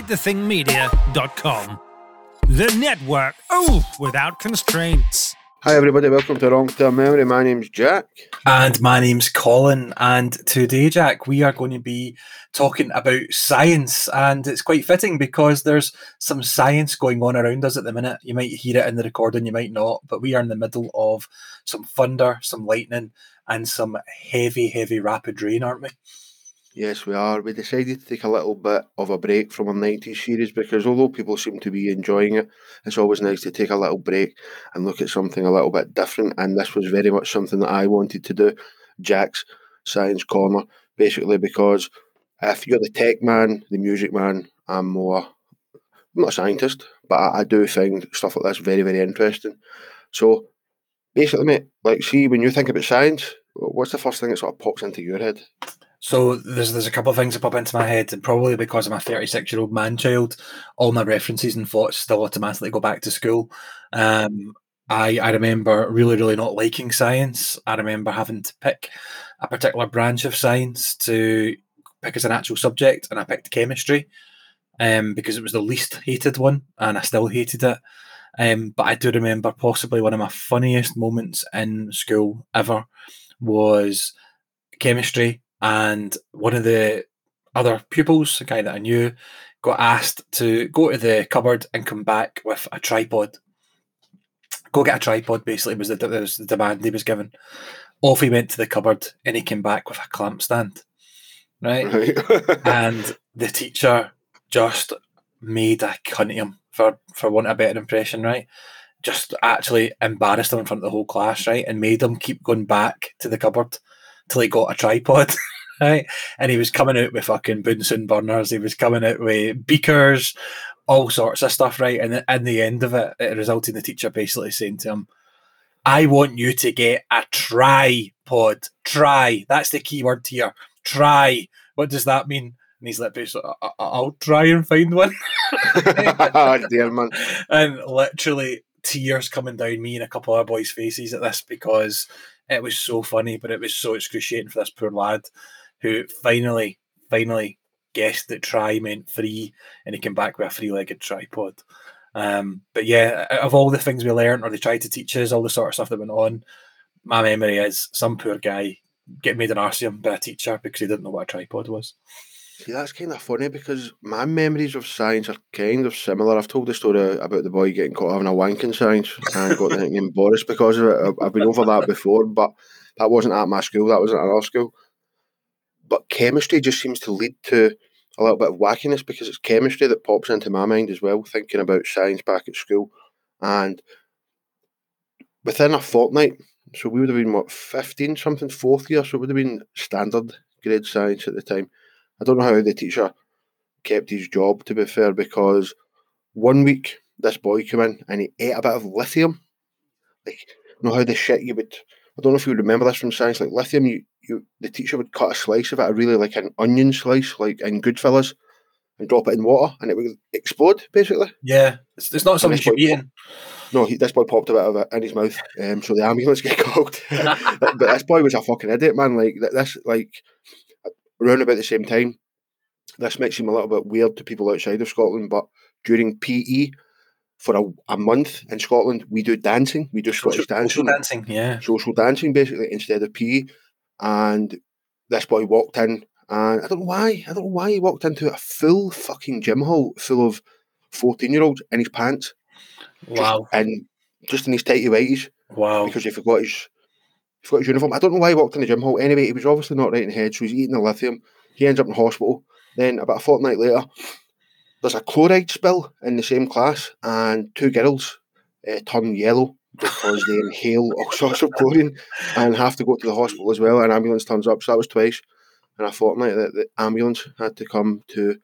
QuiteTheThingMedia.com. The network, oh, without constraints. Hi, everybody. Welcome to Wrong Term Memory. My name's Jack. And my name's Colin. And today, Jack, we are going to be talking about science. And it's quite fitting because there's some science going on around us at the minute. You might hear it in the recording, you might not, but we are in the middle of some thunder, some lightning, and some heavy, heavy rapid rain, aren't we? Yes, we are. We decided to take a little bit of a break from our 90s series because although people seem to be enjoying it, it's always nice to take a little break and look at something a little bit different. And this was very much something that I wanted to do, Jack's Science Corner, basically because if you're the tech man, the music man, I'm more, I'm not a scientist, but I, I do find stuff like this very, very interesting. So basically, mate, like, see, when you think about science, what's the first thing that sort of pops into your head? So there's there's a couple of things that pop into my head, and probably because I'm a 36 year old man child, all my references and thoughts still automatically go back to school. Um, I I remember really really not liking science. I remember having to pick a particular branch of science to pick as an actual subject, and I picked chemistry um, because it was the least hated one, and I still hated it. Um, but I do remember possibly one of my funniest moments in school ever was chemistry and one of the other pupils, a guy that I knew, got asked to go to the cupboard and come back with a tripod. Go get a tripod, basically, was the, was the demand he was given. Off he went to the cupboard and he came back with a clamp stand. Right? right. and the teacher just made a cunt of him for, for want of a better impression, right? Just actually embarrassed him in front of the whole class, right? And made him keep going back to the cupboard till he got a tripod. right? And he was coming out with fucking Bunsen burners. He was coming out with beakers, all sorts of stuff, right? And in the end of it, it resulted in the teacher basically saying to him, I want you to get a tripod. Try. That's the key word here. Try. What does that mean? And he's like, basically, I'll try and find one. oh, dear man. And literally, tears coming down me and a couple of boys' faces at this because it was so funny, but it was so excruciating for this poor lad who finally, finally guessed that try meant free, and he came back with a three-legged tripod. Um, but yeah, of all the things we learned or they tried to teach us, all the sort of stuff that went on, my memory is some poor guy get made an arse by a teacher because he didn't know what a tripod was. See, that's kind of funny because my memories of science are kind of similar. I've told the story about the boy getting caught having a wank in science and got the nickname Boris because of it. I've been over that before, but that wasn't at my school. That was at another school. But chemistry just seems to lead to a little bit of wackiness because it's chemistry that pops into my mind as well, thinking about science back at school. And within a fortnight, so we would have been, what, 15 something, fourth year, so it would have been standard grade science at the time I don't know how the teacher kept his job, to be fair, because one week this boy came in and he ate a bit of lithium. Like, you know how the shit you would, I don't know if you remember this from science, like lithium, you, you the teacher would cut a slice of it, a really like an onion slice, like in Goodfellas, and drop it in water and it would explode, basically. Yeah, it's, it's not something you're eating. No, he, this boy popped a bit of it in his mouth, um, so the ambulance get called. but, but this boy was a fucking idiot, man. Like this, like around about the same time. This might seem a little bit weird to people outside of Scotland, but during PE for a, a month in Scotland, we do dancing. We do Scottish social, dancing. Social dancing, yeah. Social dancing, basically, instead of PE. And this boy walked in, and I don't know why. I don't know why he walked into a full fucking gym hall full of 14 year olds in his pants. Wow. Just, and just in his tighty whities. Wow. Because he forgot his He's got his uniform. I don't know why he walked in the gym hall. Anyway, he was obviously not right in the head, so he's eating the lithium. He ends up in hospital. Then, about a fortnight later, there's a chloride spill in the same class, and two girls uh, turn yellow because they inhale all sorts of chlorine and have to go to the hospital as well. An ambulance turns up, so that was twice. And a fortnight that the ambulance had to come to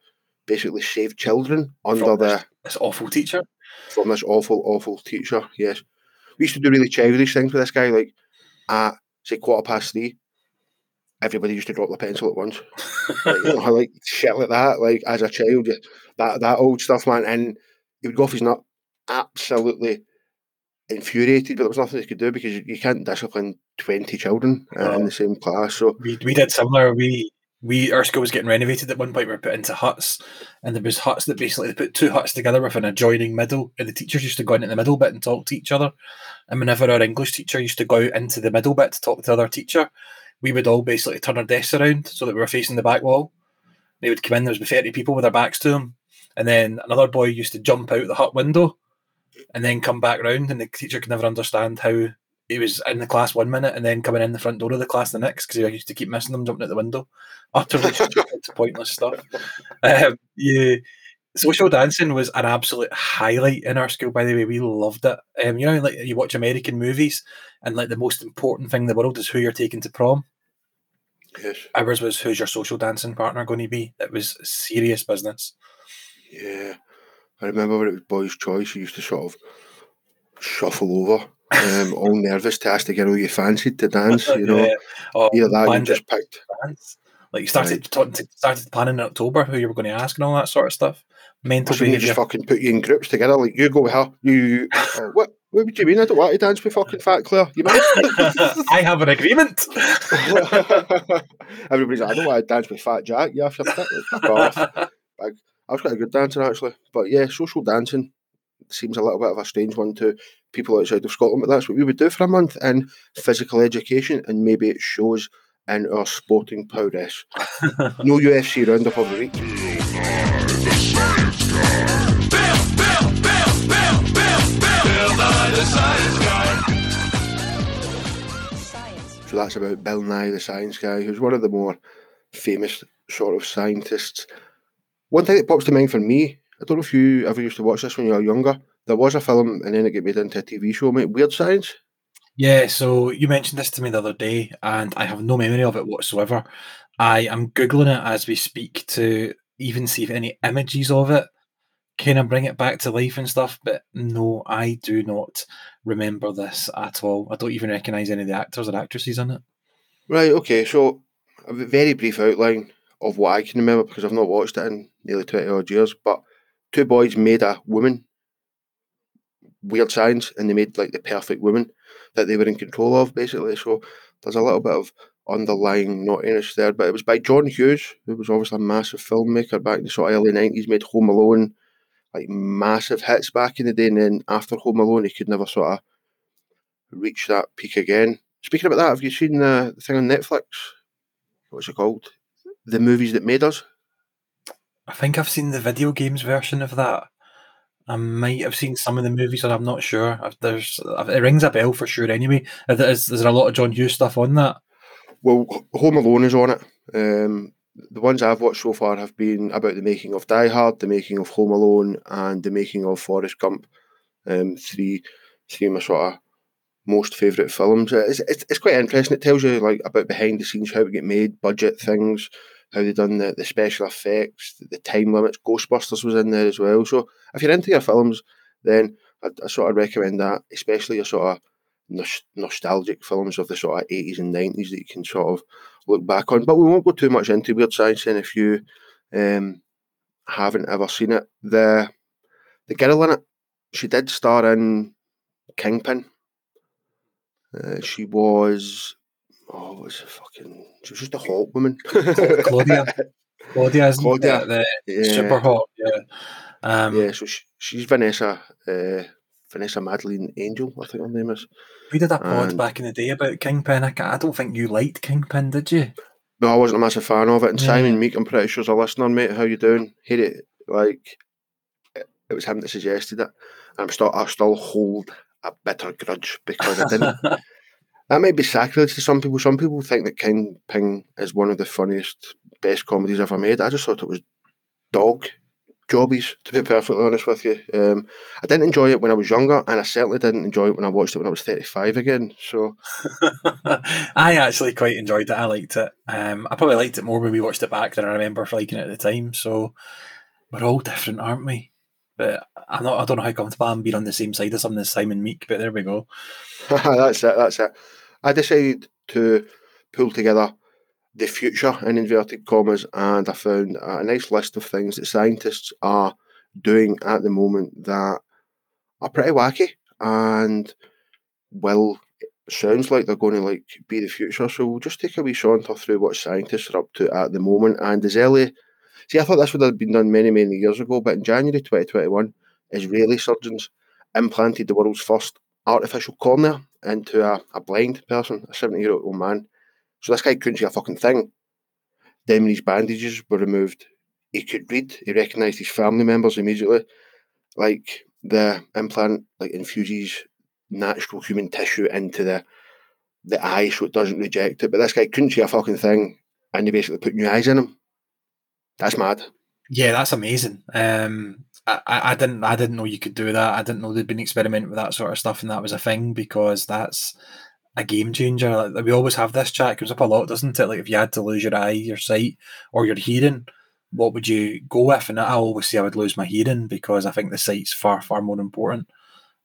basically save children under from the this awful teacher. From this awful, awful teacher. Yes, we used to do really childish things with this guy, like at say quarter past three, everybody used to drop the pencil at once. like, you know, like shit like that. Like as a child, that that old stuff, man. And he would go off his nut, absolutely infuriated, but there was nothing he could do because you, you can't discipline twenty children uh, in the same class. So we, we did similar. We we our school was getting renovated at one point. We were put into huts, and there was huts that basically they put two huts together with an adjoining middle, and the teachers used to go into the middle bit and talk to each other. And whenever our English teacher used to go into the middle bit to talk to the other teacher, we would all basically turn our desks around so that we were facing the back wall. They would come in. There was thirty people with their backs to them, and then another boy used to jump out the hut window, and then come back round, and the teacher could never understand how he was in the class one minute and then coming in the front door of the class the next because he used to keep missing them jumping out the window. Utterly pointless stuff. Um, yeah, social dancing was an absolute highlight in our school. By the way, we loved it. Um, you know, like you watch American movies, and like the most important thing in the world is who you're taking to prom. Yes. Ours was who's your social dancing partner going to be? It was serious business. Yeah, I remember when it was boys' choice. You used to sort of shuffle over um, all nervous to ask the girl you fancied to dance. You know, yeah. oh, either that you just picked. Dance. Like you started right. talking, to, started planning in October who you were going to ask and all that sort of stuff. Mental so behavior. just fucking put you in groups together. Like you go with her. You uh, what? What would you mean? I don't want to dance with fucking Fat Claire. You mind? I have an agreement. Everybody's like, I don't want to dance with Fat Jack. Yeah, fuck off. I, I was quite a good dancer actually, but yeah, social dancing seems a little bit of a strange one to people outside of Scotland, but that's what we would do for a month in physical education, and maybe it shows in our sporting prowess. no UFC roundup of the week. So that's about Bill Nye, the science guy, who's one of the more famous sort of scientists. One thing that pops to mind for me, I don't know if you ever used to watch this when you were younger, there was a film and then it got made into a TV show, mate. Weird Science. Yeah, so you mentioned this to me the other day, and I have no memory of it whatsoever. I am googling it as we speak to even see if any images of it kind of bring it back to life and stuff. But no, I do not remember this at all. I don't even recognise any of the actors or actresses in it. Right. Okay. So a very brief outline of what I can remember because I've not watched it in nearly twenty odd years. But two boys made a woman weird science and they made like the perfect woman that they were in control of basically. So there's a little bit of underlying naughtiness there. But it was by John Hughes, who was obviously a massive filmmaker back in the sort of early nineties, made Home Alone, like massive hits back in the day, and then after Home Alone he could never sort of reach that peak again. Speaking about that, have you seen the thing on Netflix? What's it called? The movies that made us. I think I've seen the video games version of that. I might have seen some of the movies, and I'm not sure. There's it rings a bell for sure. Anyway, is, is there a lot of John Hughes stuff on that? Well, Home Alone is on it. Um, the ones I've watched so far have been about the making of Die Hard, the making of Home Alone, and the making of Forrest Gump. Um, three, three of my sort of most favourite films. It's, it's, it's quite interesting. It tells you like about behind the scenes, how it get made, budget things, how they done the, the special effects, the, the time limits. Ghostbusters was in there as well. So if you're into your films, then I, I sort of recommend that, especially your sort of nostalgic films of the sort of 80s and 90s that you can sort of look back on. But we won't go too much into Weird Science then if you um, haven't ever seen it. The the girl in it, she did star in Kingpin. Uh, she was oh, was er fucking? She was just a hot woman. Claudia. Claudia, isn't Claudia, the, yeah. super hot. Yeah. Um, yeah. So she, she's Vanessa. Uh, Vanessa Madeline Angel, I think her name is. We did a pod and, back in the day about Kingpin. I, I, don't think you liked Kingpin, did you? No, I wasn't a massive fan of it. And yeah. Simon Meek, I'm pretty sure, is a listener, mate. How you doing? Hate it. Like, it was him that suggested it. And I'm still, I still hold a bitter grudge because I didn't. that might be sacrilege to some people. Some people think that Kingpin is one of the funniest, best comedies ever made. I just thought it was dog jobbies, to be perfectly honest with you. Um, I didn't enjoy it when I was younger, and I certainly didn't enjoy it when I watched it when I was 35 again. So, I actually quite enjoyed it. I liked it. Um, I probably liked it more when we watched it back than I remember liking it at the time. So, we're all different, aren't we? But I'm not. I don't know how comfortable I'm being on the same side as something as Simon Meek. But there we go. that's it. That's it. I decided to pull together the future in inverted commas, and I found a nice list of things that scientists are doing at the moment that are pretty wacky and will sounds like they're going to like be the future. So we'll just take a wee saunter through what scientists are up to at the moment. And as early, see, I thought this would have been done many, many years ago, but in January 2021, Israeli surgeons implanted the world's first artificial cornea into a, a blind person, a 70 year old man. So this guy couldn't see a fucking thing. Then when his bandages were removed, he could read. He recognised his family members immediately. Like the implant, like infuses natural human tissue into the the eye so it doesn't reject it. But this guy couldn't see a fucking thing, and they basically put new eyes in him. That's mad. Yeah, that's amazing. Um, I, I didn't I didn't know you could do that. I didn't know they'd been experimenting with that sort of stuff, and that was a thing because that's a game changer. Like, we always have this chat. It comes up a lot, doesn't it? Like if you had to lose your eye, your sight, or your hearing, what would you go with? And I always say I would lose my hearing because I think the sight's far far more important.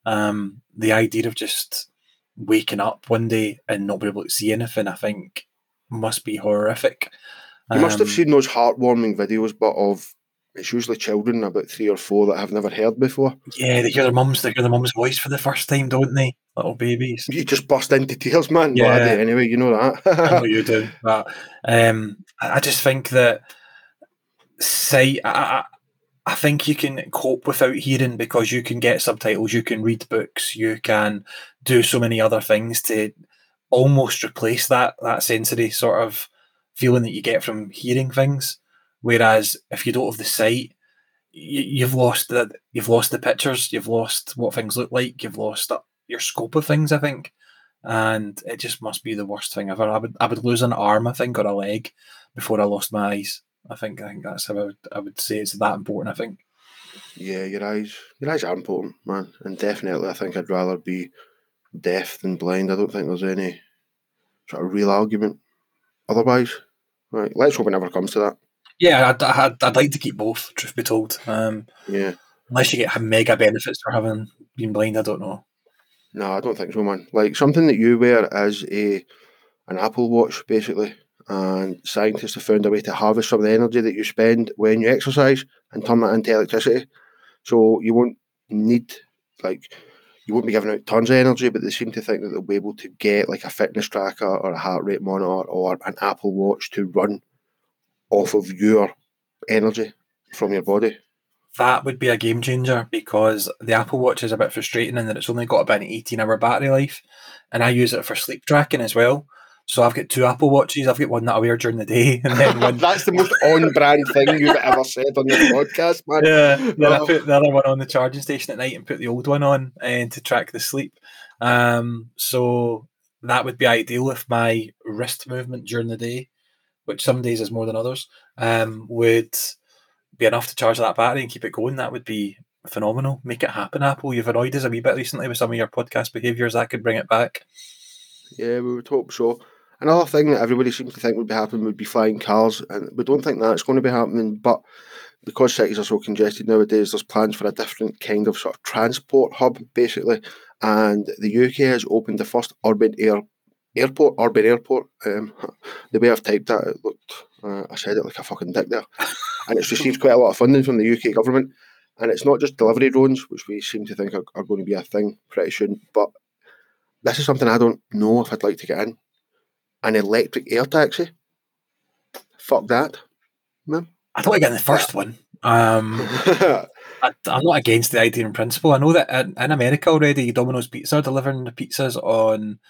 Um, the idea of just waking up one day and not being able to see anything, I think, must be horrific. You must have um, seen those heartwarming videos, but of it's usually children, about three or four, that I've never heard before. Yeah, they hear their mums, they hear their mum's voice for the first time, don't they? Little babies. You just burst into tears, man. Yeah. anyway, you know that. I know you do. But um, I just think that sight, I, I think you can cope without hearing because you can get subtitles, you can read books, you can do so many other things to almost replace that that sensory sort of feeling that you get from hearing things. Whereas if you don't have the sight, you, have lost the you've lost the pictures, you've lost what things look like, you've lost your scope of things. I think, and it just must be the worst thing ever. I would I would lose an arm, I think, or a leg before I lost my eyes. I think I think that's how I would, I would say it's that important. I think. Yeah, your eyes your eyes are important, man, and definitely I think I'd rather be deaf than blind. I don't think there's any sort of real argument otherwise. Right, let's hope it never comes to that. Yeah, I'd, I'd, I'd like to keep both. Truth be told, um, yeah. Unless you get mega benefits for having been blind, I don't know. No, I don't think so, man. Like something that you wear as a an Apple Watch, basically, and scientists have found a way to harvest some of the energy that you spend when you exercise and turn that into electricity. So you won't need like you won't be giving out tons of energy, but they seem to think that they'll be able to get like a fitness tracker or a heart rate monitor or an Apple Watch to run off of your energy from your body. That would be a game changer because the Apple Watch is a bit frustrating in that it's only got about an 18 hour battery life, and I use it for sleep tracking as well. So I've got two Apple Watches. I've got one that I wear during the day, and then one. That's the most on-brand thing you've ever said on your podcast, man. Yeah, then oh. I put the other one on the charging station at night and put the old one on and to track the sleep. Um, so that would be ideal if my wrist movement during the day which some days is more than others, um, would be enough to charge that battery and keep it going, that would be phenomenal. Make it happen, Apple. You've annoyed us a wee bit recently with some of your podcast behaviours. That could bring it back. Yeah, we would hope so. Another thing that everybody seems to think would be happening would be flying cars, and we don't think that's going to be happening. But because cities are so congested nowadays, there's plans for a different kind of sort of transport hub, basically. And the UK has opened the first urban air airport, urban airport. Um, the way I've typed that, it looked, uh, I said it like a fucking dick there. and it's received quite a lot of funding from the UK government. And it's not just delivery drones, which we seem to think are, are going to be a thing pretty soon, but this is something I don't know if I'd like to get in. An electric air taxi? Fuck that, man. I thought I get in the first one. Um, I, am not against the idea in principle. I know that in, in America already, Domino's Pizza are delivering the pizzas on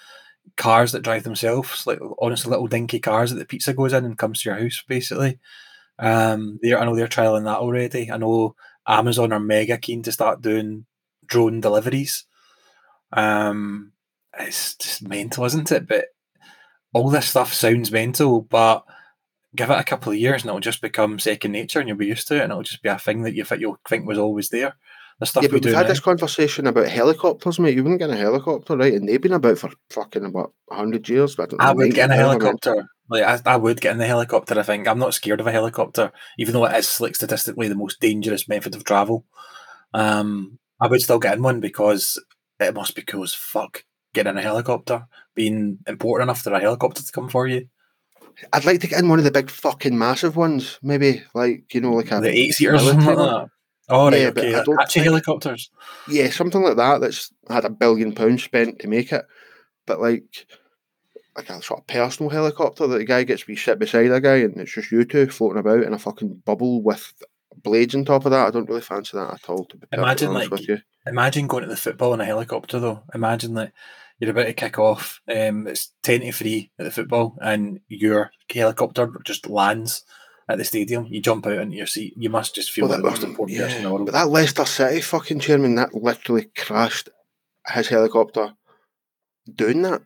cars that drive themselves, like honestly little dinky cars that the pizza goes in and comes to your house, basically. Um, they're I know they're trialing that already. I know Amazon are mega keen to start doing drone deliveries. Um, it's just mental, isn't it? But all this stuff sounds mental, but give it a couple of years and it'll just become second nature and you'll be used to it and it'll just be a thing that you think you'll think was always there the stuff yeah, we but we've had now. this conversation about helicopters, mate. You wouldn't get a helicopter, right? And they've been about for fucking about hundred years. But I, I would get in a helicopter. Like I, I would get in the helicopter. I think I'm not scared of a helicopter, even though it is like statistically the most dangerous method of travel. Um, I would still get in one because it must be cool as fuck getting in a helicopter, being important enough for a helicopter to come for you. I'd like to get in one of the big fucking massive ones, maybe like you know, like a the eight seaters. Oh, right, yeah, okay. Apache think, helicopters. Yeah, something like that that's had a billion pounds spent to make it. but like like a sort of personal helicopter that the guy gets to be sit beside a guy and it's just you two floating about in a fucking bubble with blades on top of that. I don't really fancy that at all. To be Imagine, like. Imagine going to the football in a helicopter though. Imagine like you're about to kick off. Um, it's ten to three at the football, and your helicopter just lands at the stadium. You jump out into your seat. You must just feel Well, like that- the most important person in the world. but that Leicester City fucking chairman that literally crashed his helicopter doing that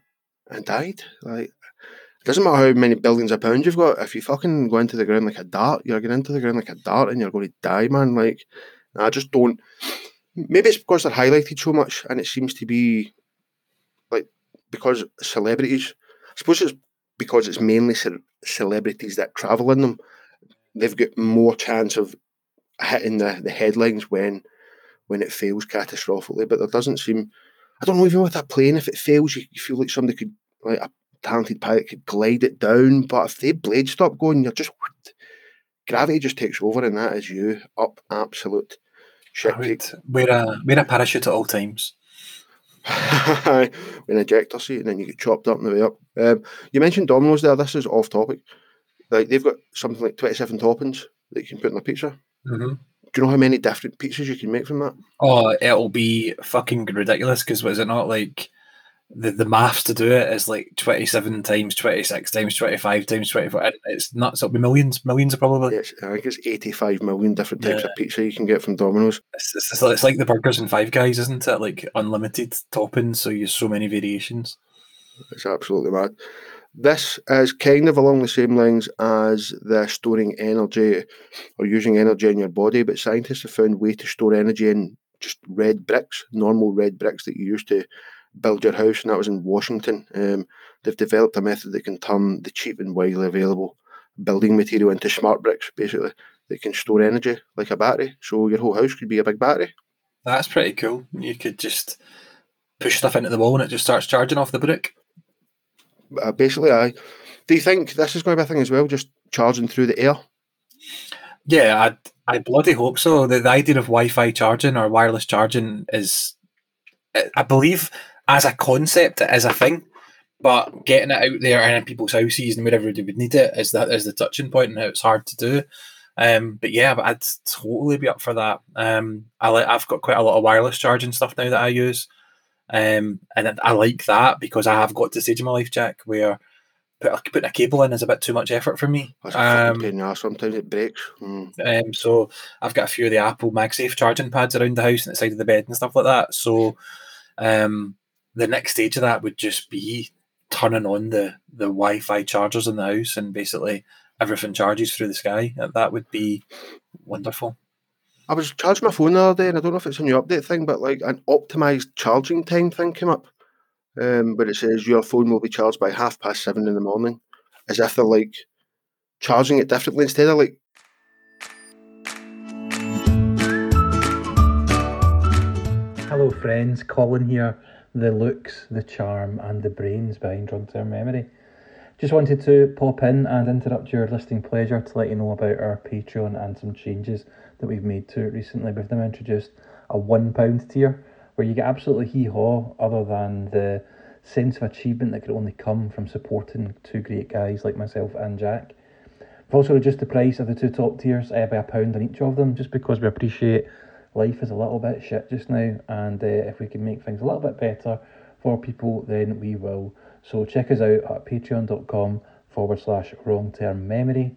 and died. Like it doesn't matter how many billions of pounds you've got. If you fucking go into the ground like a dart, you're going into the ground like a dart, and you're going to die, man. Like I just don't. Maybe it's because they're highlighted so much, and it seems to be like because celebrities. I suppose it's because it's mainly ce- celebrities that travel in them. They've got more chance of hitting the, the headlines when when it fails catastrophically. But there doesn't seem. I don't know even with a plane. If it fails, you, you feel like somebody could like a talented pilot could glide it down. But if they blade stop going, you're just gravity just takes over, and that is you up absolute shit I would wear a wear a parachute at all times. with an ejector seat, and then you get chopped up on the way up. Um, you mentioned Domino's there. This is off topic. Like they've got something like twenty-seven toppings that you can put in a pizza. hmm Do you know how many different pizzas you can make from that? Oh, it'll be fucking ridiculous because was it not like the the maths to do it is like twenty seven times twenty six times twenty five times twenty four. It's nuts. It'll be millions, millions probably. Yes, I think it's eighty-five million different types Yeah. of pizza you can get from Domino's. It's, it's, it's like- it's like the burgers and Five Guys, isn't it? Like unlimited toppings, so you have so many variations. It's absolutely mad. This is kind of along the same lines as the storing energy or using energy in your body, but scientists have found a way to store energy in just red bricks, normal red bricks that you use to build your house, and that was in Washington. Um, they've developed a method that can turn the cheap and widely available building material into smart bricks, basically, that can store energy like a battery. So your whole house could be a big battery. That's pretty cool. You could just push stuff into the wall and it just starts charging off the brick. Uh, basically, I. Do you think this is going to be a thing as well, just charging through the air? Yeah, I I bloody hope so. The, the idea of Wi-Fi charging or wireless charging is, I- believe, as a concept, it is a thing. But getting it out there and in people's houses and wherever they would need it is that is the touching point and how it's hard to do. Um, but yeah, but I'd totally be up for that. Um, I like I've got quite a lot of wireless charging stuff now that I use, um, and I- like that because I have got to stage in my life, Jack, where putting a cable in is a bit too much effort for me. That's Um, pain in the arse. Sometimes it breaks. Mm. um, so I've got a few of the Apple MagSafe charging pads around the house and the side of the bed and stuff like that. So um, the next stage of that would just be turning on the the Wi-Fi chargers in the house and basically everything charges through the sky. That would be wonderful. I was charging my phone the other day, and I don't know if it's a new update thing, but like an optimized charging time thing came up, um, it says your phone will be charged by half past seven in the morning, as if they're like charging it differently instead of like Hello, friends. Colin here. The looks, the charm, and the brains behind Wrong Term Memory. Just wanted to pop in and interrupt your listening pleasure to let you know about our Patreon and some changes that we've made to it recently. We've now introduced a £1 tier where you get absolutely hee haw other than the sense of achievement that could only come from supporting two great guys like myself and Jack. We've also reduced the price of the two top tiers uh, by a pound on each of them just because we appreciate life is a little bit shit just now, and uh, if we can make things a little bit better for people, then we will. So check us out at patreon.com forward slash wrong term memory,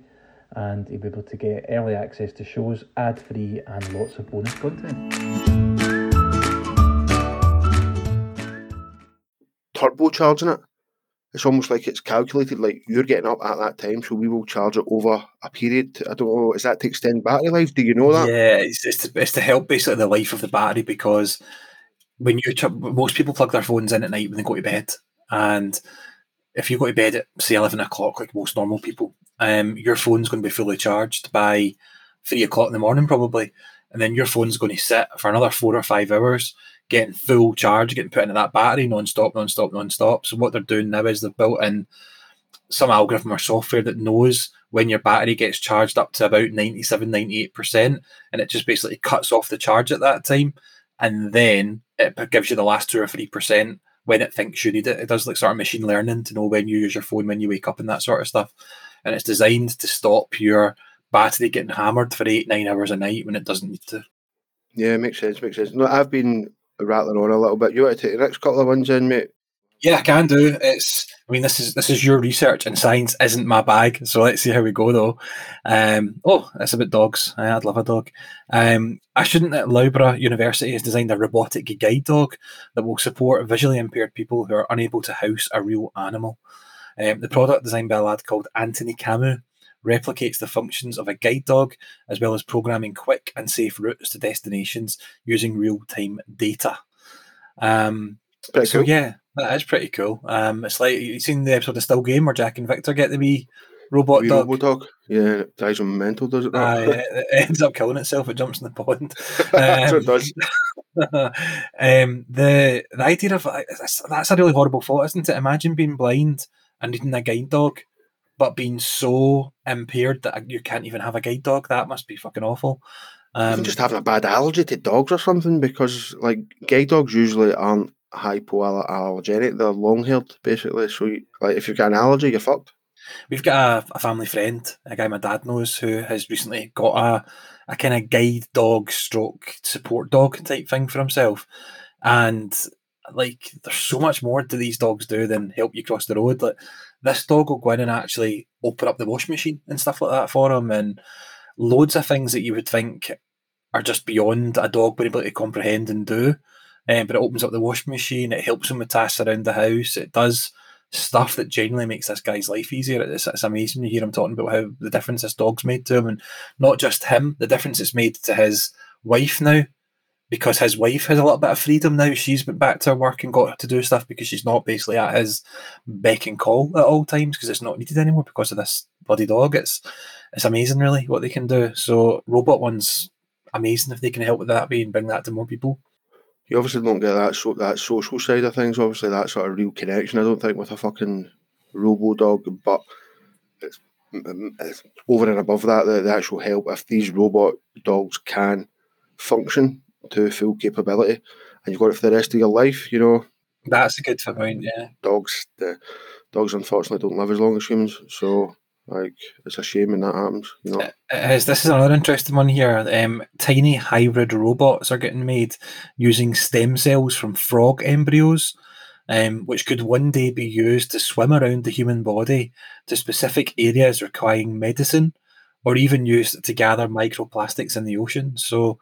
and you'll be able to get early access to shows, ad free, and lots of bonus content. turbocharging it. It's almost like it's calculated, like you're getting up at that time, so we will charge it over a period. I don't know, is that to extend battery life? Do you know that? Yeah, it's, it's, to, it's to help basically the life of the battery because when you most people plug their phones in at night when they go to bed, and if you go to bed at say eleven o'clock, like most normal people, um, your phone's going to be fully charged by three o'clock in the morning probably, and then your phone's going to sit for another four or five hours getting full charge, getting put into that battery non-stop, non-stop, non-stop. So what they're doing now is they've built in some algorithm or software that knows when your battery gets charged up to about 97, 98%, and it just basically cuts off the charge at that time. And then it gives you the last two or three percent when it thinks you need it. It does like sort of machine learning to know when you use your phone, when you wake up, and that sort of stuff. And it's designed to stop your battery getting hammered for eight, nine hours a night when it doesn't need to. Yeah, makes sense, makes sense. No, I've been rattling on a little bit. You want to take the next couple of ones in, mate? Yeah, I can do. It's. I mean, this is this is your research, and science isn't my bag. So let's see how we go, though. Um, oh, it's about dogs. I'd love a dog. Um, a student at Loughborough University has designed a robotic guide dog that will support visually impaired people who are unable to house a real animal. Um, the product, designed by a lad called Anthony Camus, replicates the functions of a guide dog, as well as programming quick and safe routes to destinations using real time data. Um, Pretty so cool. yeah, that is pretty cool. Um, it's like you seen the episode of Still Game where Jack and Victor get the wee robot Wee dog. Robo dog. Yeah, it drives them mental, does it? Not? it, it ends up killing itself. It jumps in the pond. Um, it does. um, the the idea of that's, that's a really horrible thought, isn't it? Imagine being blind and needing a guide dog, but being so impaired that you can't even have a guide dog. That must be fucking awful. Um, just having a bad allergy to dogs or something, because like guide dogs usually aren't hypoallergenic. They're long haired, basically. So, you, like, if you've got an allergy, you're fucked. We've got a, a family friend, a guy my dad knows, who has recently got a, a kind of guide dog stroke support dog type thing for himself. And like there's so much more do these dogs do than help you cross the road. Like this dog will go in and actually open up the washing machine and stuff like that for him and loads of things that you would think are just beyond a dog being able to comprehend and do. Um, but it opens up the washing machine, it helps him with tasks around the house, it does stuff that genuinely makes this guy's life easier. It's, it's amazing to hear him talking about how the difference this dog's made to him, and not just him, the difference it's made to his wife now, because his wife has a little bit of freedom now. She's been back to her work and got to do stuff because she's not basically at his beck and call at all times because it's not needed anymore because of this bloody dog. It's it's amazing, really, what they can do. So robot ones, amazing if they can help with that, be and bring that to more people. You obviously don't get that so that social side of things. Obviously, that sort of real connection. I don't think with a fucking robo dog, but it's, it's over and above that the, the actual help. If these robot dogs can function to full capability, and you've got it for the rest of your life, you know, That's a good point, yeah. dogs the dogs unfortunately don't live as long as humans. So like it's a shame when that happens. You know, It is. This is another interesting one here. Um, tiny hybrid robots are getting made using stem cells from frog embryos, um, which could one day be used to swim around the human body to specific areas requiring medicine, or even used to gather microplastics in the ocean. So,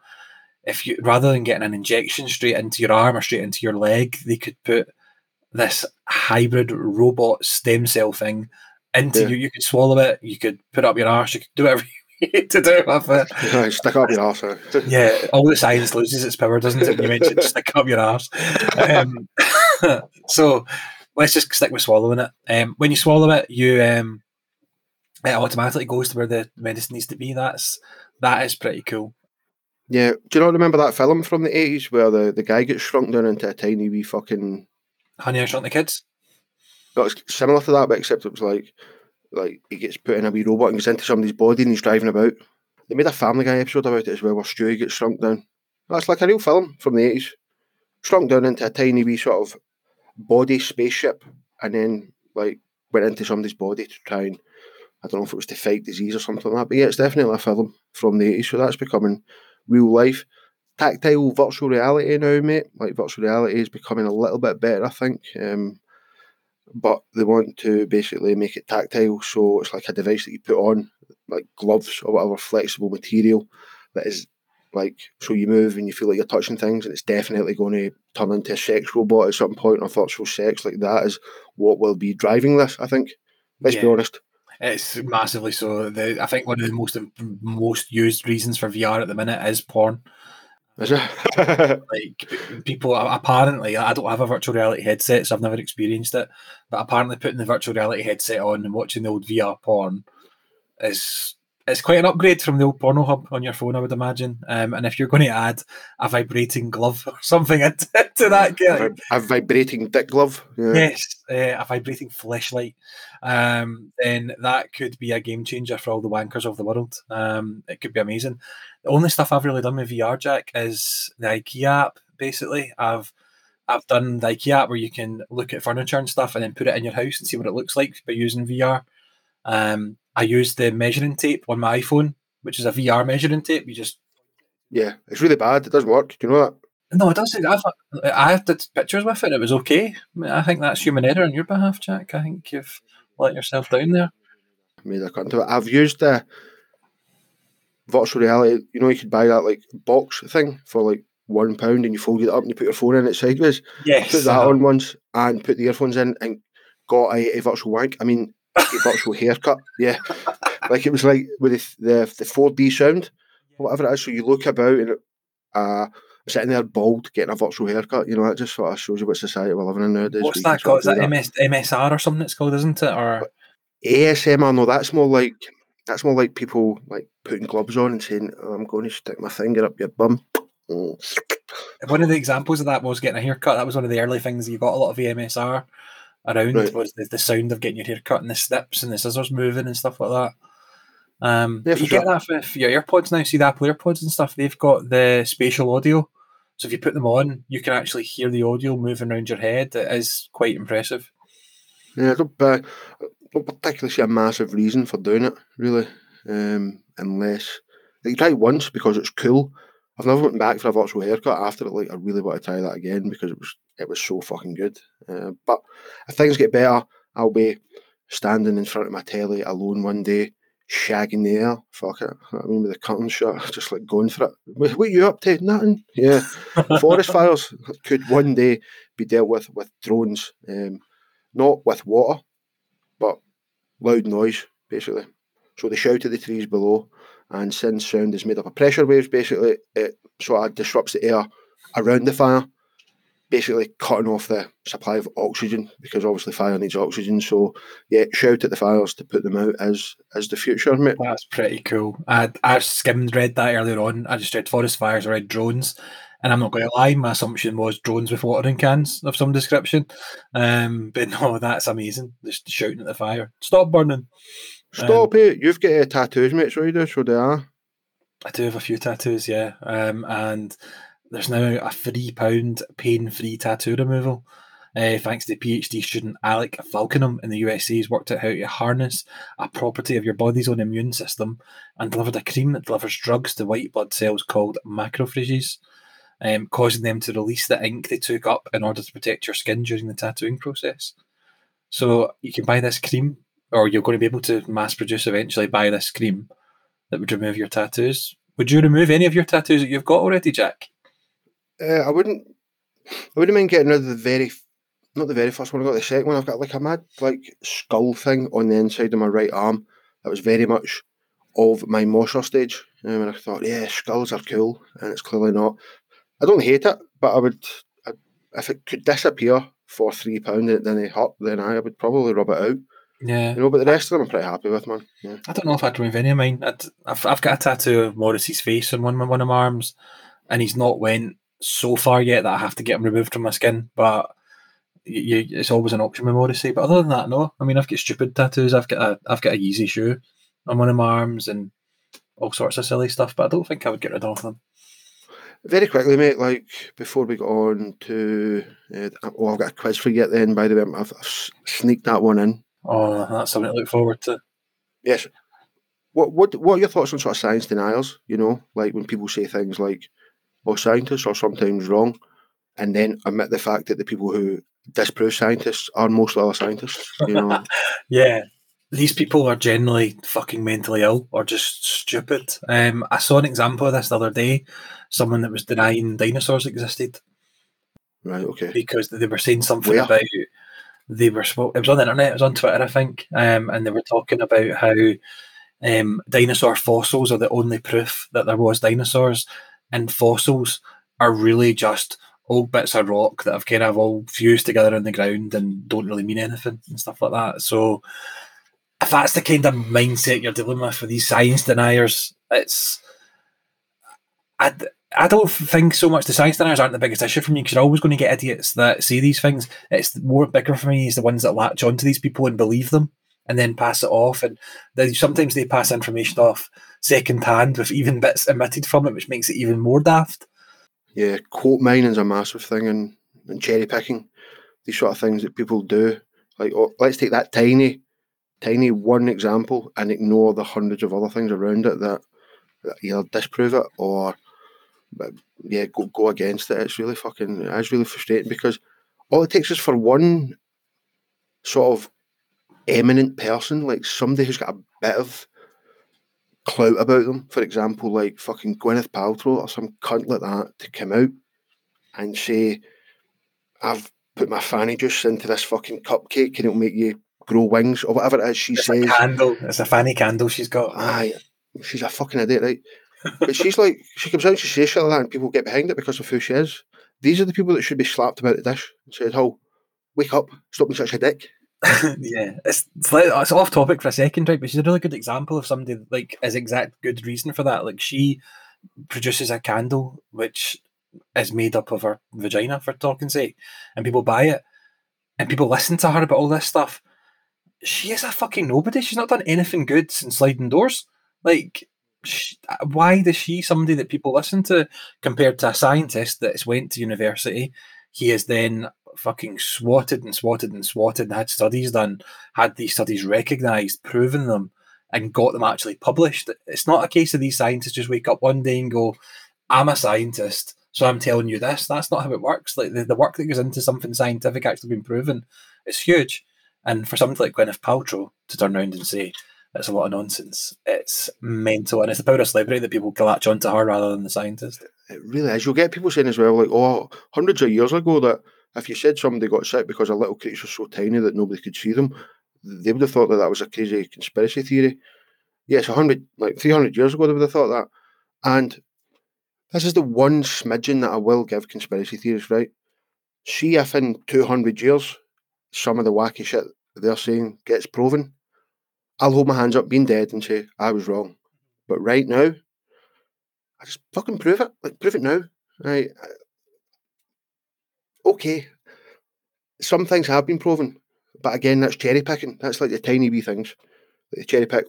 if you rather than getting an injection straight into your arm or straight into your leg, they could put this hybrid robot stem cell thing into Yeah. you. You could swallow it. You could put it up your arse. You could do whatever you need to do with it. Right, stick up your arse. Yeah, all the science loses its power, doesn't it? You mention stick up your arse. Um, so let's just stick with swallowing it. Um, when you swallow it, you um, it automatically goes to where the medicine needs to be. That's that is pretty cool. Yeah, do you not remember that film from the eighties where the, the guy gets shrunk down into a tiny wee fucking? Honey, I Shrunk the Kids. No, it's similar to that, but except it was like, like he gets put in a wee robot and gets into somebody's body and he's driving about. They made a Family Guy episode about it as well, where Stewie gets shrunk down. That's like a real film from the eighties, shrunk down into a tiny wee sort of body spaceship, and then like went into somebody's body to try and I don't know if it was to fight disease or something like that. But yeah, it's definitely a film from the eighties, so that's becoming real life. Tactile virtual reality now, mate. Like virtual reality is becoming a little bit better, I think. Um, but they want to basically make it tactile, so it's like a device that you put on, like gloves or whatever flexible material that is like so you move and you feel like you're touching things, and it's definitely going to turn into a sex robot at some point or virtual sex. Like that is what will be driving this. I think. Let's be honest. It's massively so. The, I think one of the most most used reasons for VR at the minute is porn. Is it? like people apparently i don't have a virtual reality headset so i've never experienced it but apparently putting the virtual reality headset on and watching the old vr porn is it's quite an upgrade from the old porno hub on your phone i would imagine um, and if you're going to add a vibrating glove or something into, into that a, a vibrating dick glove. Yeah. yes uh, a vibrating flashlight um, then that could be a game changer for all the wankers of the world um, it could be amazing the only stuff i've really done with vr jack is the ikea app basically i've I've done the IKEA app where you can look at furniture and stuff and then put it in your house and see what it looks like by using VR. Um, I used the measuring tape on my iPhone, which is a VR measuring tape. You just Yeah, it's really bad. It doesn't work. Do you know that? no, it doesn't. I've, I did pictures with it. It was okay. I, mean, I think that's human error on your behalf, Jack. I think you've let yourself down there. made a cunt of it. I've used the virtual reality. You know, you could buy that like box thing for like one pound, and you fold it up and you put your phone in it sideways. Yes. Put that on once and put the earphones in and got a, a virtual wank. I mean, virtual haircut. Yeah, like it was like with the the four D sound, or whatever it is. So you look about and uh, sitting there bald, getting a virtual haircut. You know, that just sort of shows you what society we're living in nowadays. What's that called? Is do that MS, MSR or something it's called, isn't it? Or ASMR, no, that's more like that's more like people like putting gloves on and saying, oh, "I'm going to stick my finger up your bum." Mm. one of the examples of that was getting a haircut. That was one of the early things you got a lot of VMSR around Right. was the, the sound of getting your hair cut and the snips and the scissors moving and stuff like that. Um, Yeah, you get sure. that with your AirPods now. See the Apple AirPods and stuff. They've got the spatial audio, so if you put them on, you can actually hear the audio moving around your head. It is quite impressive. Yeah, I don't, uh, don't particularly see a massive reason for doing it, really, um, unless like, you try it once because it's cool. I've never went back for a virtual haircut after it. Like, I really want to try that again because it was it was so fucking good. Uh, but if things get better, I'll be standing in front of my telly alone one day, shagging the air. Fuck it. I mean, with the curtains shut, just like going for it. What, what you up to? Nothing. Yeah. Forest fires could one day be dealt with with drones, um, not with water, but loud noise, basically. So they shout at the trees below, and since sound is made up of pressure waves, basically, it sort of disrupts the air around the fire, basically cutting off the supply of oxygen because obviously fire needs oxygen. So yeah, shout at the fires to put them out as as the future, mate. That's pretty cool. I I skimmed read that earlier on. I just read forest fires, I read drones, and I'm not going to lie. My assumption was drones with watering cans of some description. Um, but no, that's amazing. Just shouting at the fire, stop burning. Stop it! You've got uh, tattoos, mate. So you do. So they are. I do have a few tattoos, yeah. Um, and there's now a three pound pain free tattoo removal. Uh, thanks to PhD student Alec Falkenham in the USA, he's worked out how to harness a property of your body's own immune system and delivered a cream that delivers drugs to white blood cells called macrophages, um, causing them to release the ink they took up in order to protect your skin during the tattooing process. So you can buy this cream, or you're going to be able to mass produce eventually buy this cream that would remove your tattoos. Would you remove any of your tattoos that you've got already, Jack? Uh, I wouldn't. I wouldn't mind getting rid of the very, not the very first one. I got the second one. I've got like a mad like skull thing on the inside of my right arm. That was very much of my Mosher stage. Um, and I thought, yeah, skulls are cool, and it's clearly not. I don't hate it, but I would, I, if it could disappear for three pound and it didn't hurt, then I would probably rub it out. Yeah. You know, but the rest of them I'm pretty happy with, man. Yeah. I don't know if I'd remove any of mine. I'd, I've, I've got a tattoo of Morrissey's face on one of my, one of my arms, and he's not went so far yet that I have to get them removed from my skin. But you, you, it's always an option with Morrissey. But other than that, no. I mean, I've got stupid tattoos. I've got a I've got a Yeezy shoe on one of my arms and all sorts of silly stuff. But I don't think I would get rid of them. Very quickly, mate. Like before we go on to, uh, oh, I've got a quiz for you at the end. By the way, I've, I've sneaked that one in. Oh, that's something to look forward to. Yes. What what what are your thoughts on sort of science denials? You know, like when people say things like, "Oh, scientists are sometimes wrong," and then admit the fact that the people who disprove scientists are mostly other scientists. You know, Yeah, these people are generally fucking mentally ill or just stupid. Um, I saw an example of this the other day. Someone that was denying dinosaurs existed right? Okay. because they were saying something Where? about they were. It was on the internet. It was on Twitter, I think, um, and they were talking about how um, dinosaur fossils are the only proof that there was dinosaurs, and fossils are really just old bits of rock that have kind of all fused together in the ground and don't really mean anything and stuff like that. So, if that's the kind of mindset you're dealing with for these science deniers, it's I, I don't think so much the science deniers aren't the biggest issue for me because you're always going to get idiots that say these things. It's more bigger for me is the ones that latch onto these people and believe them and then pass it off. And they, sometimes they pass information off second hand with even bits emitted from it, which makes it even more daft. Yeah, quote mining's a massive thing in and cherry picking, these sort of things that people do. Like, oh, let's take that tiny, tiny one example and ignore the hundreds of other things around it that, that either disprove it or, but yeah, go go against it. It's really fucking, it's really frustrating because all it takes is for one sort of eminent person, like somebody who's got a bit of clout about them. For example, like fucking Gwyneth Paltrow or some cunt like that to come out and say, I've put my fanny juice into this fucking cupcake and it'll make you grow wings or whatever it is she It's says. a candle. It's a fanny candle she's got. Aye, she's a fucking idiot, right? but she's like, she comes out and she says shit like that and people get behind it because of who she is. These are the people that should be slapped about the dish and said, oh, wake up, stop being such a dick. yeah, it's it's, it's off topic for a second, right? But she's a really good example of somebody that, like is exact good reason for that. Like she produces a candle which is made up of her vagina, for talking sake, and people buy it, and people listen to her about all this stuff. She is a fucking nobody. She's not done anything good since sliding doors. Like, sh why is she somebody that people listen to compared to a scientist that's went to university? He is then fucking swatted and swatted and swatted and had studies done, had these studies recognised, proven them, and got them actually published. It's not a case of these scientists just wake up one day and go, I'm a scientist, so I'm telling you this. That's not how it works. Like the, the work that goes into something scientific actually being proven is huge. And for somebody like Gwyneth Paltrow to turn around and say it's a lot of nonsense, it's mental. And it's the power of celebrity that people latch onto her rather than the scientist. It really is. You'll get people saying as well, like, oh, hundreds of years ago, that if you said somebody got sick because a little creature was so tiny that nobody could see them, they would have thought that that was a crazy conspiracy theory. Yes, a hundred, like three hundred years ago, they would have thought that. And this is the one smidgen that I will give conspiracy theories, right? See if in two hundred years some of the wacky shit they're saying gets proven. I'll hold my hands up, being dead, and say I was wrong. But right now, I just fucking prove it. Like prove it now. Right? Okay. Some things have been proven, but again, that's cherry picking. That's like the tiny wee things. Like the cherry pick.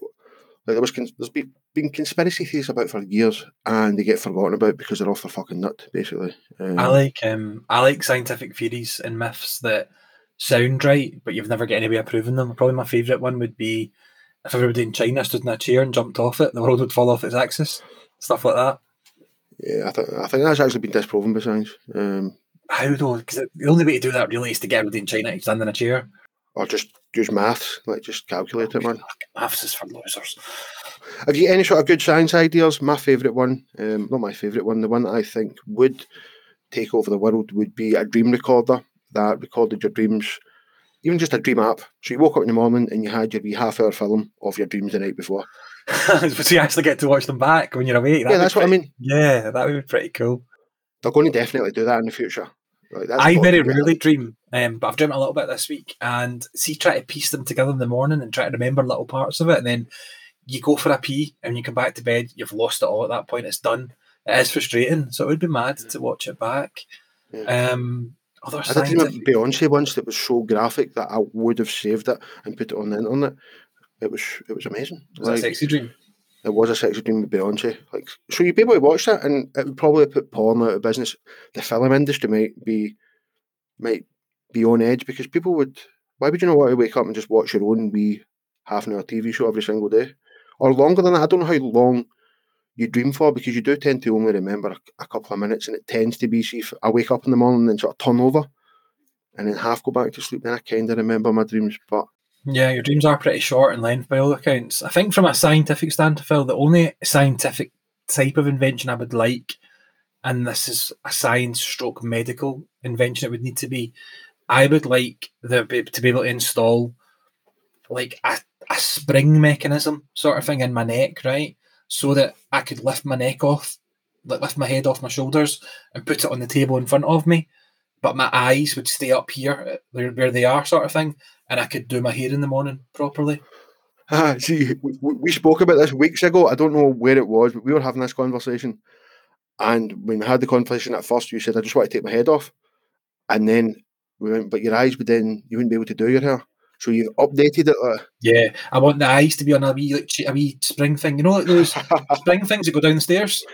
Like there was, there's been, been conspiracy theories about for years, and they get forgotten about because they're off their fucking nut, basically. Um, I like um I like scientific theories and myths that sound right, but you've never get anywhere proving them. Probably my favourite one would be if everybody in China stood in a chair and jumped off it, the world would fall off its axis. Stuff like that. yeah, I think I think that's actually been disproven by science. Um, How though? Because the only way to do that really is to get everybody in China to stand in a chair. or just use maths, like just calculate it, man. Maths is for losers. Have you any sort of good science ideas? My favourite one, um, not my favourite one, the one that I think would take over the world would be a dream recorder that recorded your dreams, even just a dream app. So you woke up in the morning and you had your wee half hour film of your dreams the night before. so you actually get to watch them back when you're awake. yeah, that's what I mean. Yeah, that would be pretty cool. They're going to definitely do that in the future. Like, I very rarely dream, um, but I've dreamt a little bit this week. And see, try to piece them together in the morning and try to remember little parts of it. And then you go for a pee and you come back to bed, you've lost it all at that point. It's done. It is frustrating. So it would be mad to watch it back. Yeah. Um, other I did dream of Beyonce once that was so graphic that I would have saved it and put it on the internet. It was it was amazing. was that a sexy dream? It was a sexy dream with Beyonce. Like, so you'd be able to watch that, and it would probably put porn out of business. The film industry might be might be on edge because people would. Why would you not want to wake up and just watch your own wee half an hour TV show every single day, or longer than that? I don't know how long you dream for because you do tend to only remember a, a couple of minutes, and it tends to be. See, if I wake up in the morning and then sort of turn over, and then half go back to sleep, then I kind of remember my dreams. But Yeah, your dreams are pretty short in length by all accounts. I think from a scientific stand, Phil, the only scientific type of invention I would like, and this is a science stroke medical invention it would need to be, I would like the to be able to install like a, a spring mechanism sort of thing in my neck, right? So that I could lift my neck off, like lift my head off my shoulders and put it on the table in front of me. But my eyes would stay up here uh, where they are, sort of thing and I could do my hair in the morning properly. Ah, see, we, spoke about this weeks ago. I don't know where it was, but we were having this conversation. And when we had the conversation at first, you said, I just want to take my head off. And then we went, but your eyes would then, you wouldn't be able to do your hair. So you've updated it. Uh, Yeah, I want the eyes to be on a wee like a wee spring thing. You know, like those spring things that go down the stairs.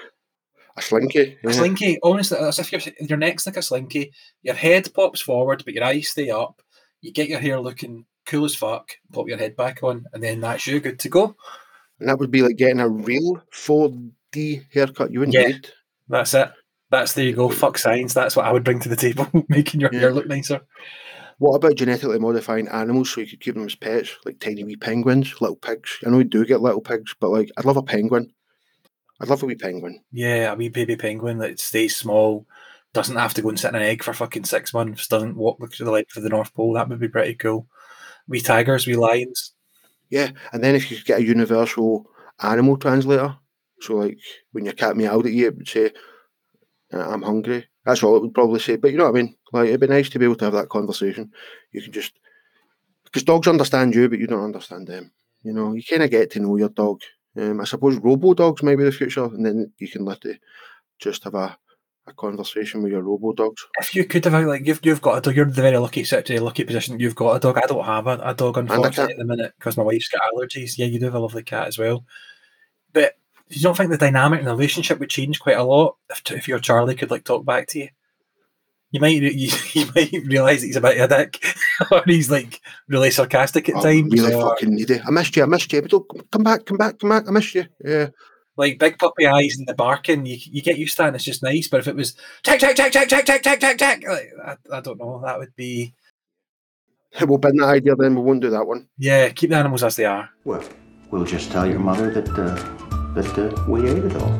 A slinky. A slinky, honestly, as if your your neck's like a slinky. Your head pops forward, but your eyes stay up. You get your hair looking cool as fuck. Pop your head back on, and then that's you good to go. And that would be like getting a real 4D haircut. You wouldn't Yeah. need. That's it. That's there you go. Fuck science. That's what I would bring to the table, making your Yeah. hair look nicer. What about genetically modifying animals so you could keep them as pets, like tiny wee penguins, little pigs? I know we do get little pigs, but like I'd love a penguin. I'd love a wee penguin. Yeah, a wee baby penguin that stays small, doesn't have to go and sit in an egg for fucking six months, doesn't walk the length of the North Pole. That would be pretty cool. Wee tigers, wee lions. Yeah, and then if you could get a universal animal translator, so like when your cat meowed at you, it would say, "Uh, "I'm hungry." That's all it would probably say. But you know what I mean? Like it'd be nice to be able to have that conversation. You can just because dogs understand you, but you don't understand them. You know, you kind of get to know your dog. Um, I suppose robo dogs might be the future, and then you can literally just have a, a conversation with your robo dogs. If you could have like you've you've got a dog, you're the very lucky situation, lucky position. You've got a dog. I don't have a, a dog unfortunately at the minute because my wife's got allergies. Yeah, you do have a lovely cat as well, but you don't think the dynamic in the relationship would change quite a lot if, if your Charlie could like talk back to you? You might you, you might realise that he's a bit of a dick, or he's like really sarcastic at I times. really or- fucking need it. I missed you. I missed you. But don't, come back. Come back. Come back. I missed you. Yeah. Like big puppy eyes and the barking, you, you get used to that and it's just nice. But if it was tack, tack, tack, tack, tack, tack, tack, tack, tack, like, I, I don't know, that would be, We'll bend that idea then. We won't do that one. yeah, keep the animals as they are. Well, we'll just tell your mother that uh, that uh, we ate it all.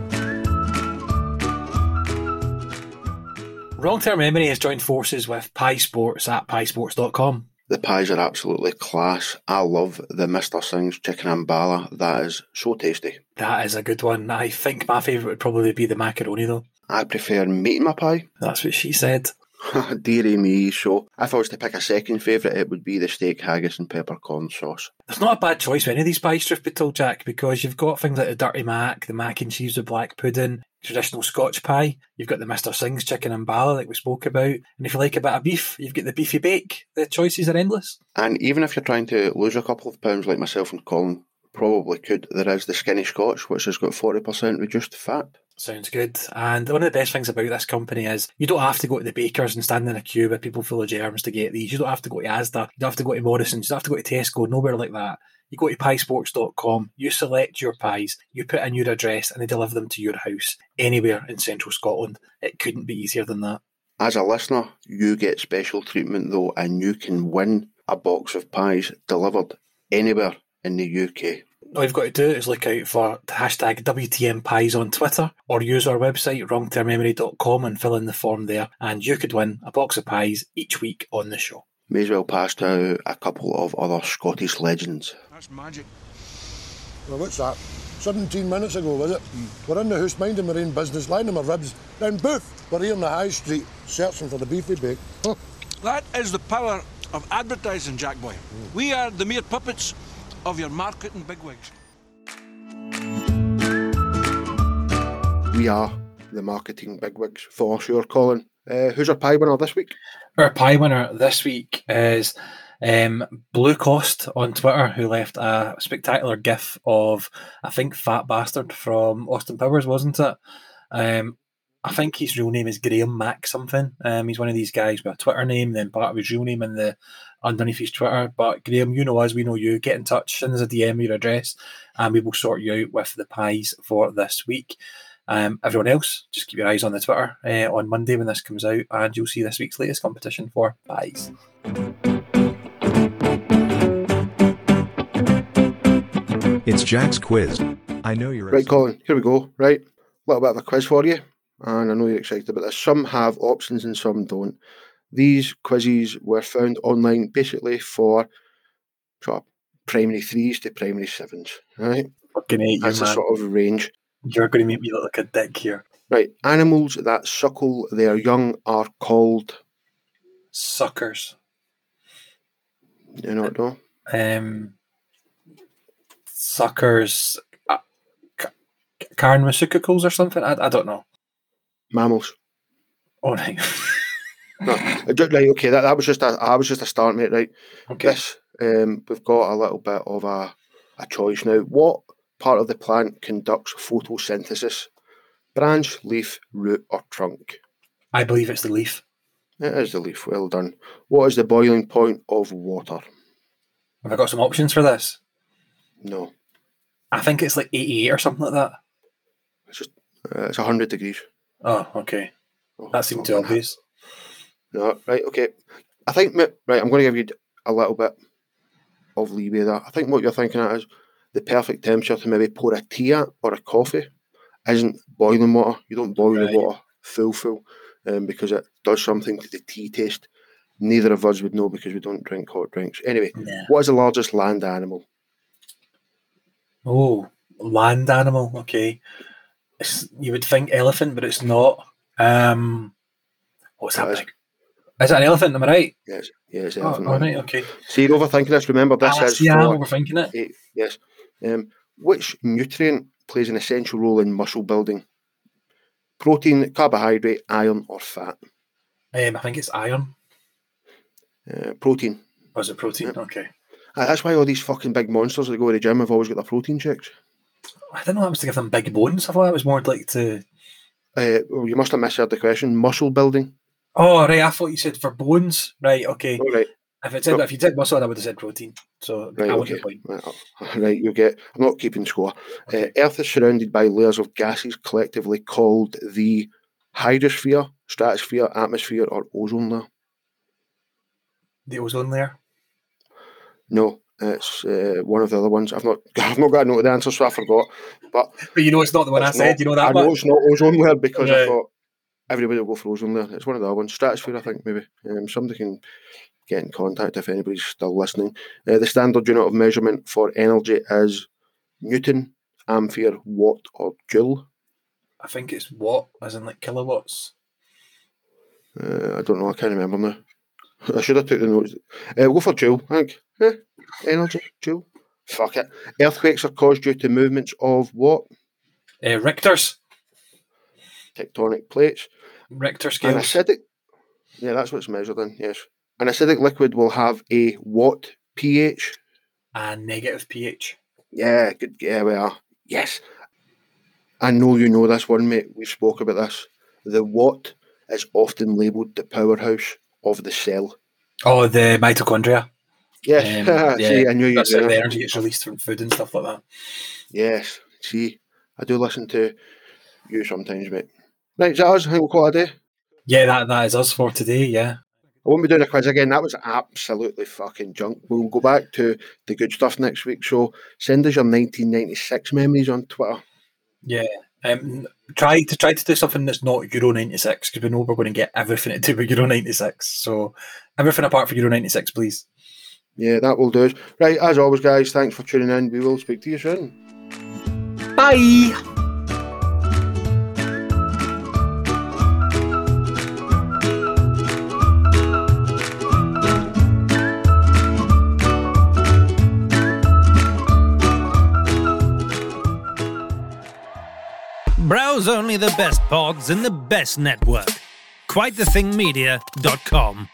Wrong Term Memory has joined forces with Pie Sports at piesports.com. The pies are absolutely class. I love the Mr. Singh's chicken ambala. That is so tasty. That is a good one. I think my favourite would probably be the macaroni, though. I prefer meat in my pie. That's what she said. Dearie me. So, if I was to pick a second favourite, it would be the steak haggis and peppercorn sauce. It's not a bad choice for any of these pies, truth be told, Jack, because you've got things like the dirty mac, the mac and cheese with black pudding, traditional Scotch pie. You've got the Mr. Singh's chicken and bala, like we spoke about. And if you like a bit of beef, you've got the beefy bake. The choices are endless. And even if you're trying to lose a couple of pounds, like myself and Colin probably could, there is the skinny Scotch, which has got 40% reduced fat. Sounds good. And one of the best things about this company is you don't have to go to the bakers and stand in a queue with people full of germs to get these. You don't have to go to Asda. You don't have to go to Morrison's. You don't have to go to Tesco. Nowhere like that. You go to piesports.com, you select your pies, you put in your address, and they deliver them to your house anywhere in central Scotland. It couldn't be easier than that. As a listener, you get special treatment though, and you can win a box of pies delivered anywhere in the UK. All you've got to do is look out for the hashtag WTM Pies on Twitter or use our website, wrongtermmemory.com, and fill in the form there. And you could win a box of pies each week on the show. May as well pass to a couple of other Scottish legends. That's magic. Well, what's that? 17 minutes ago, was it? We're in the house minding our own business, lining our ribs. Then poof, we're here in the high street searching for the beefy bake. Huh. That is the power of advertising, Jack Boy. We are the mere puppets of your marketing bigwigs. We are the marketing bigwigs for sure, Colin. Uh, who's our pie winner this week? Our pie winner this week is um, Blue Cost on Twitter, who left a spectacular gif of, I think, Fat Bastard from Austin Powers, wasn't it? Um, I think his real name is Graham Mack something. Um, he's one of these guys with a Twitter name, then part of his real name in the underneath his Twitter. But Graham, you know us, we know you. Get in touch, send us a DM your address, and we will sort you out with the pies for this week. Um, everyone else, just keep your eyes on the Twitter uh, on Monday when this comes out, and you'll see this week's latest competition for pies. It's Jack's quiz. I know you're Right, Colin, here we go. Right, a little bit of a quiz for you, and I know you're excited about this. Some have options and some don't. These quizzes were found online basically for sort of primary threes to primary sevens. Right, Fucking hate you, that's the man. sort of range. You're going to make me look like a dick here. Right, animals that suckle their young are called. Suckers. You know, no. Um, suckers. Uh, ca- Karen or something? I, I don't know. Mammals. Oh, right. No, uh, right, okay. That, that was just a. I was just a start, mate. Right. okay. This, um, we've got a little bit of a, a choice now. What part of the plant conducts photosynthesis? Branch, leaf, root, or trunk? I believe it's the leaf. It is the leaf. Well done. What is the boiling point of water? Have I got some options for this? No, I think it's like 88 or something like that. it's just uh, it's hundred degrees. Oh, okay. Oh, That seemed too fucking obvious. No, right, okay. I think, right, I'm going to give you a little bit of leeway there. I think what you're thinking at is the perfect temperature to maybe pour a tea at or a coffee isn't boiling water. You don't boil Right. the water full, full, um, because it does something to the tea taste. Neither of us would know because we don't drink hot drinks. Anyway, Yeah. what is the largest land animal? Oh, land animal. Okay. It's, you would think elephant, but it's not. Um, what's that is. Is it an elephant? Am I right? Yes, yes, Oh, elephant. all right, okay. See, you're overthinking this. Remember, this Ah, is Yeah, I'm overthinking it. eight. Yes. Um, which nutrient plays an essential role in muscle building? Protein, carbohydrate, iron, or fat? Um, I think it's iron. Uh, protein. Was it protein? Okay. Uh, That's why all these fucking big monsters that go to the gym have always got their protein shakes. I didn't know that was to give them big bones. I thought that was more like to. Uh, well, you must have misheard the question. Muscle building. Oh, right. I thought you said for bones. Right. Okay. All right, If it said if you said muscle, I would have said protein. So right, okay. point. Right, uh, right, you get. I'm not keeping score. Uh, Earth is surrounded by layers of gases collectively called the hydrosphere, stratosphere, atmosphere, or ozone layer. The ozone layer. No, it's uh, one of the other ones. I've not. I've not got a note of the answer, so I forgot. But But you know it's not the one I said. not- You know that I know much. it's not ozone layer because I thought everybody will go for ozone layer. It's one of the other ones. Stratosphere, I think maybe. Um, somebody can get in contact if anybody's still listening. Uh, the standard unit of measurement for energy is Newton, ampere, watt, or joule. I think it's watt, as in like kilowatts. Uh, I don't know. I can't remember now. I should have took the notes. Uh, we'll go for joule. I think. Eh, energy, joule. Fuck it. Earthquakes are caused due to movements of what? Uh, Richter's. Tectonic plates. Richter scale. An acidic. Yeah, that's what's measured in. Yes. An acidic liquid will have a what pH? and negative pH. Yeah, good. Yeah, we are. Yes. I know you know this one, mate. We've spoke about this. The what is often labelled the powerhouse of the cell. Oh, the mitochondria. Yes. Um, See, I knew you That's the energy gets released from food and stuff like that. Yes. See, I do listen to you sometimes, mate. Right, is that us? I think we'll call it a day. Yeah, that, that is us for today. Yeah. I won't be doing a quiz again. That was absolutely fucking junk. We'll go back to the good stuff next week. So send us your 1996 memories on Twitter. Yeah. Um, try to try to do something that's not Euro ninety six because we know we're going to get everything to do with Euro ninety six. So everything apart from Euro ninety six, please. Yeah, that will do. Right, as always, guys, thanks for tuning in. We will speak to you soon. Bye. Only the best pods in the best network. QuiteTheThingMedia.com.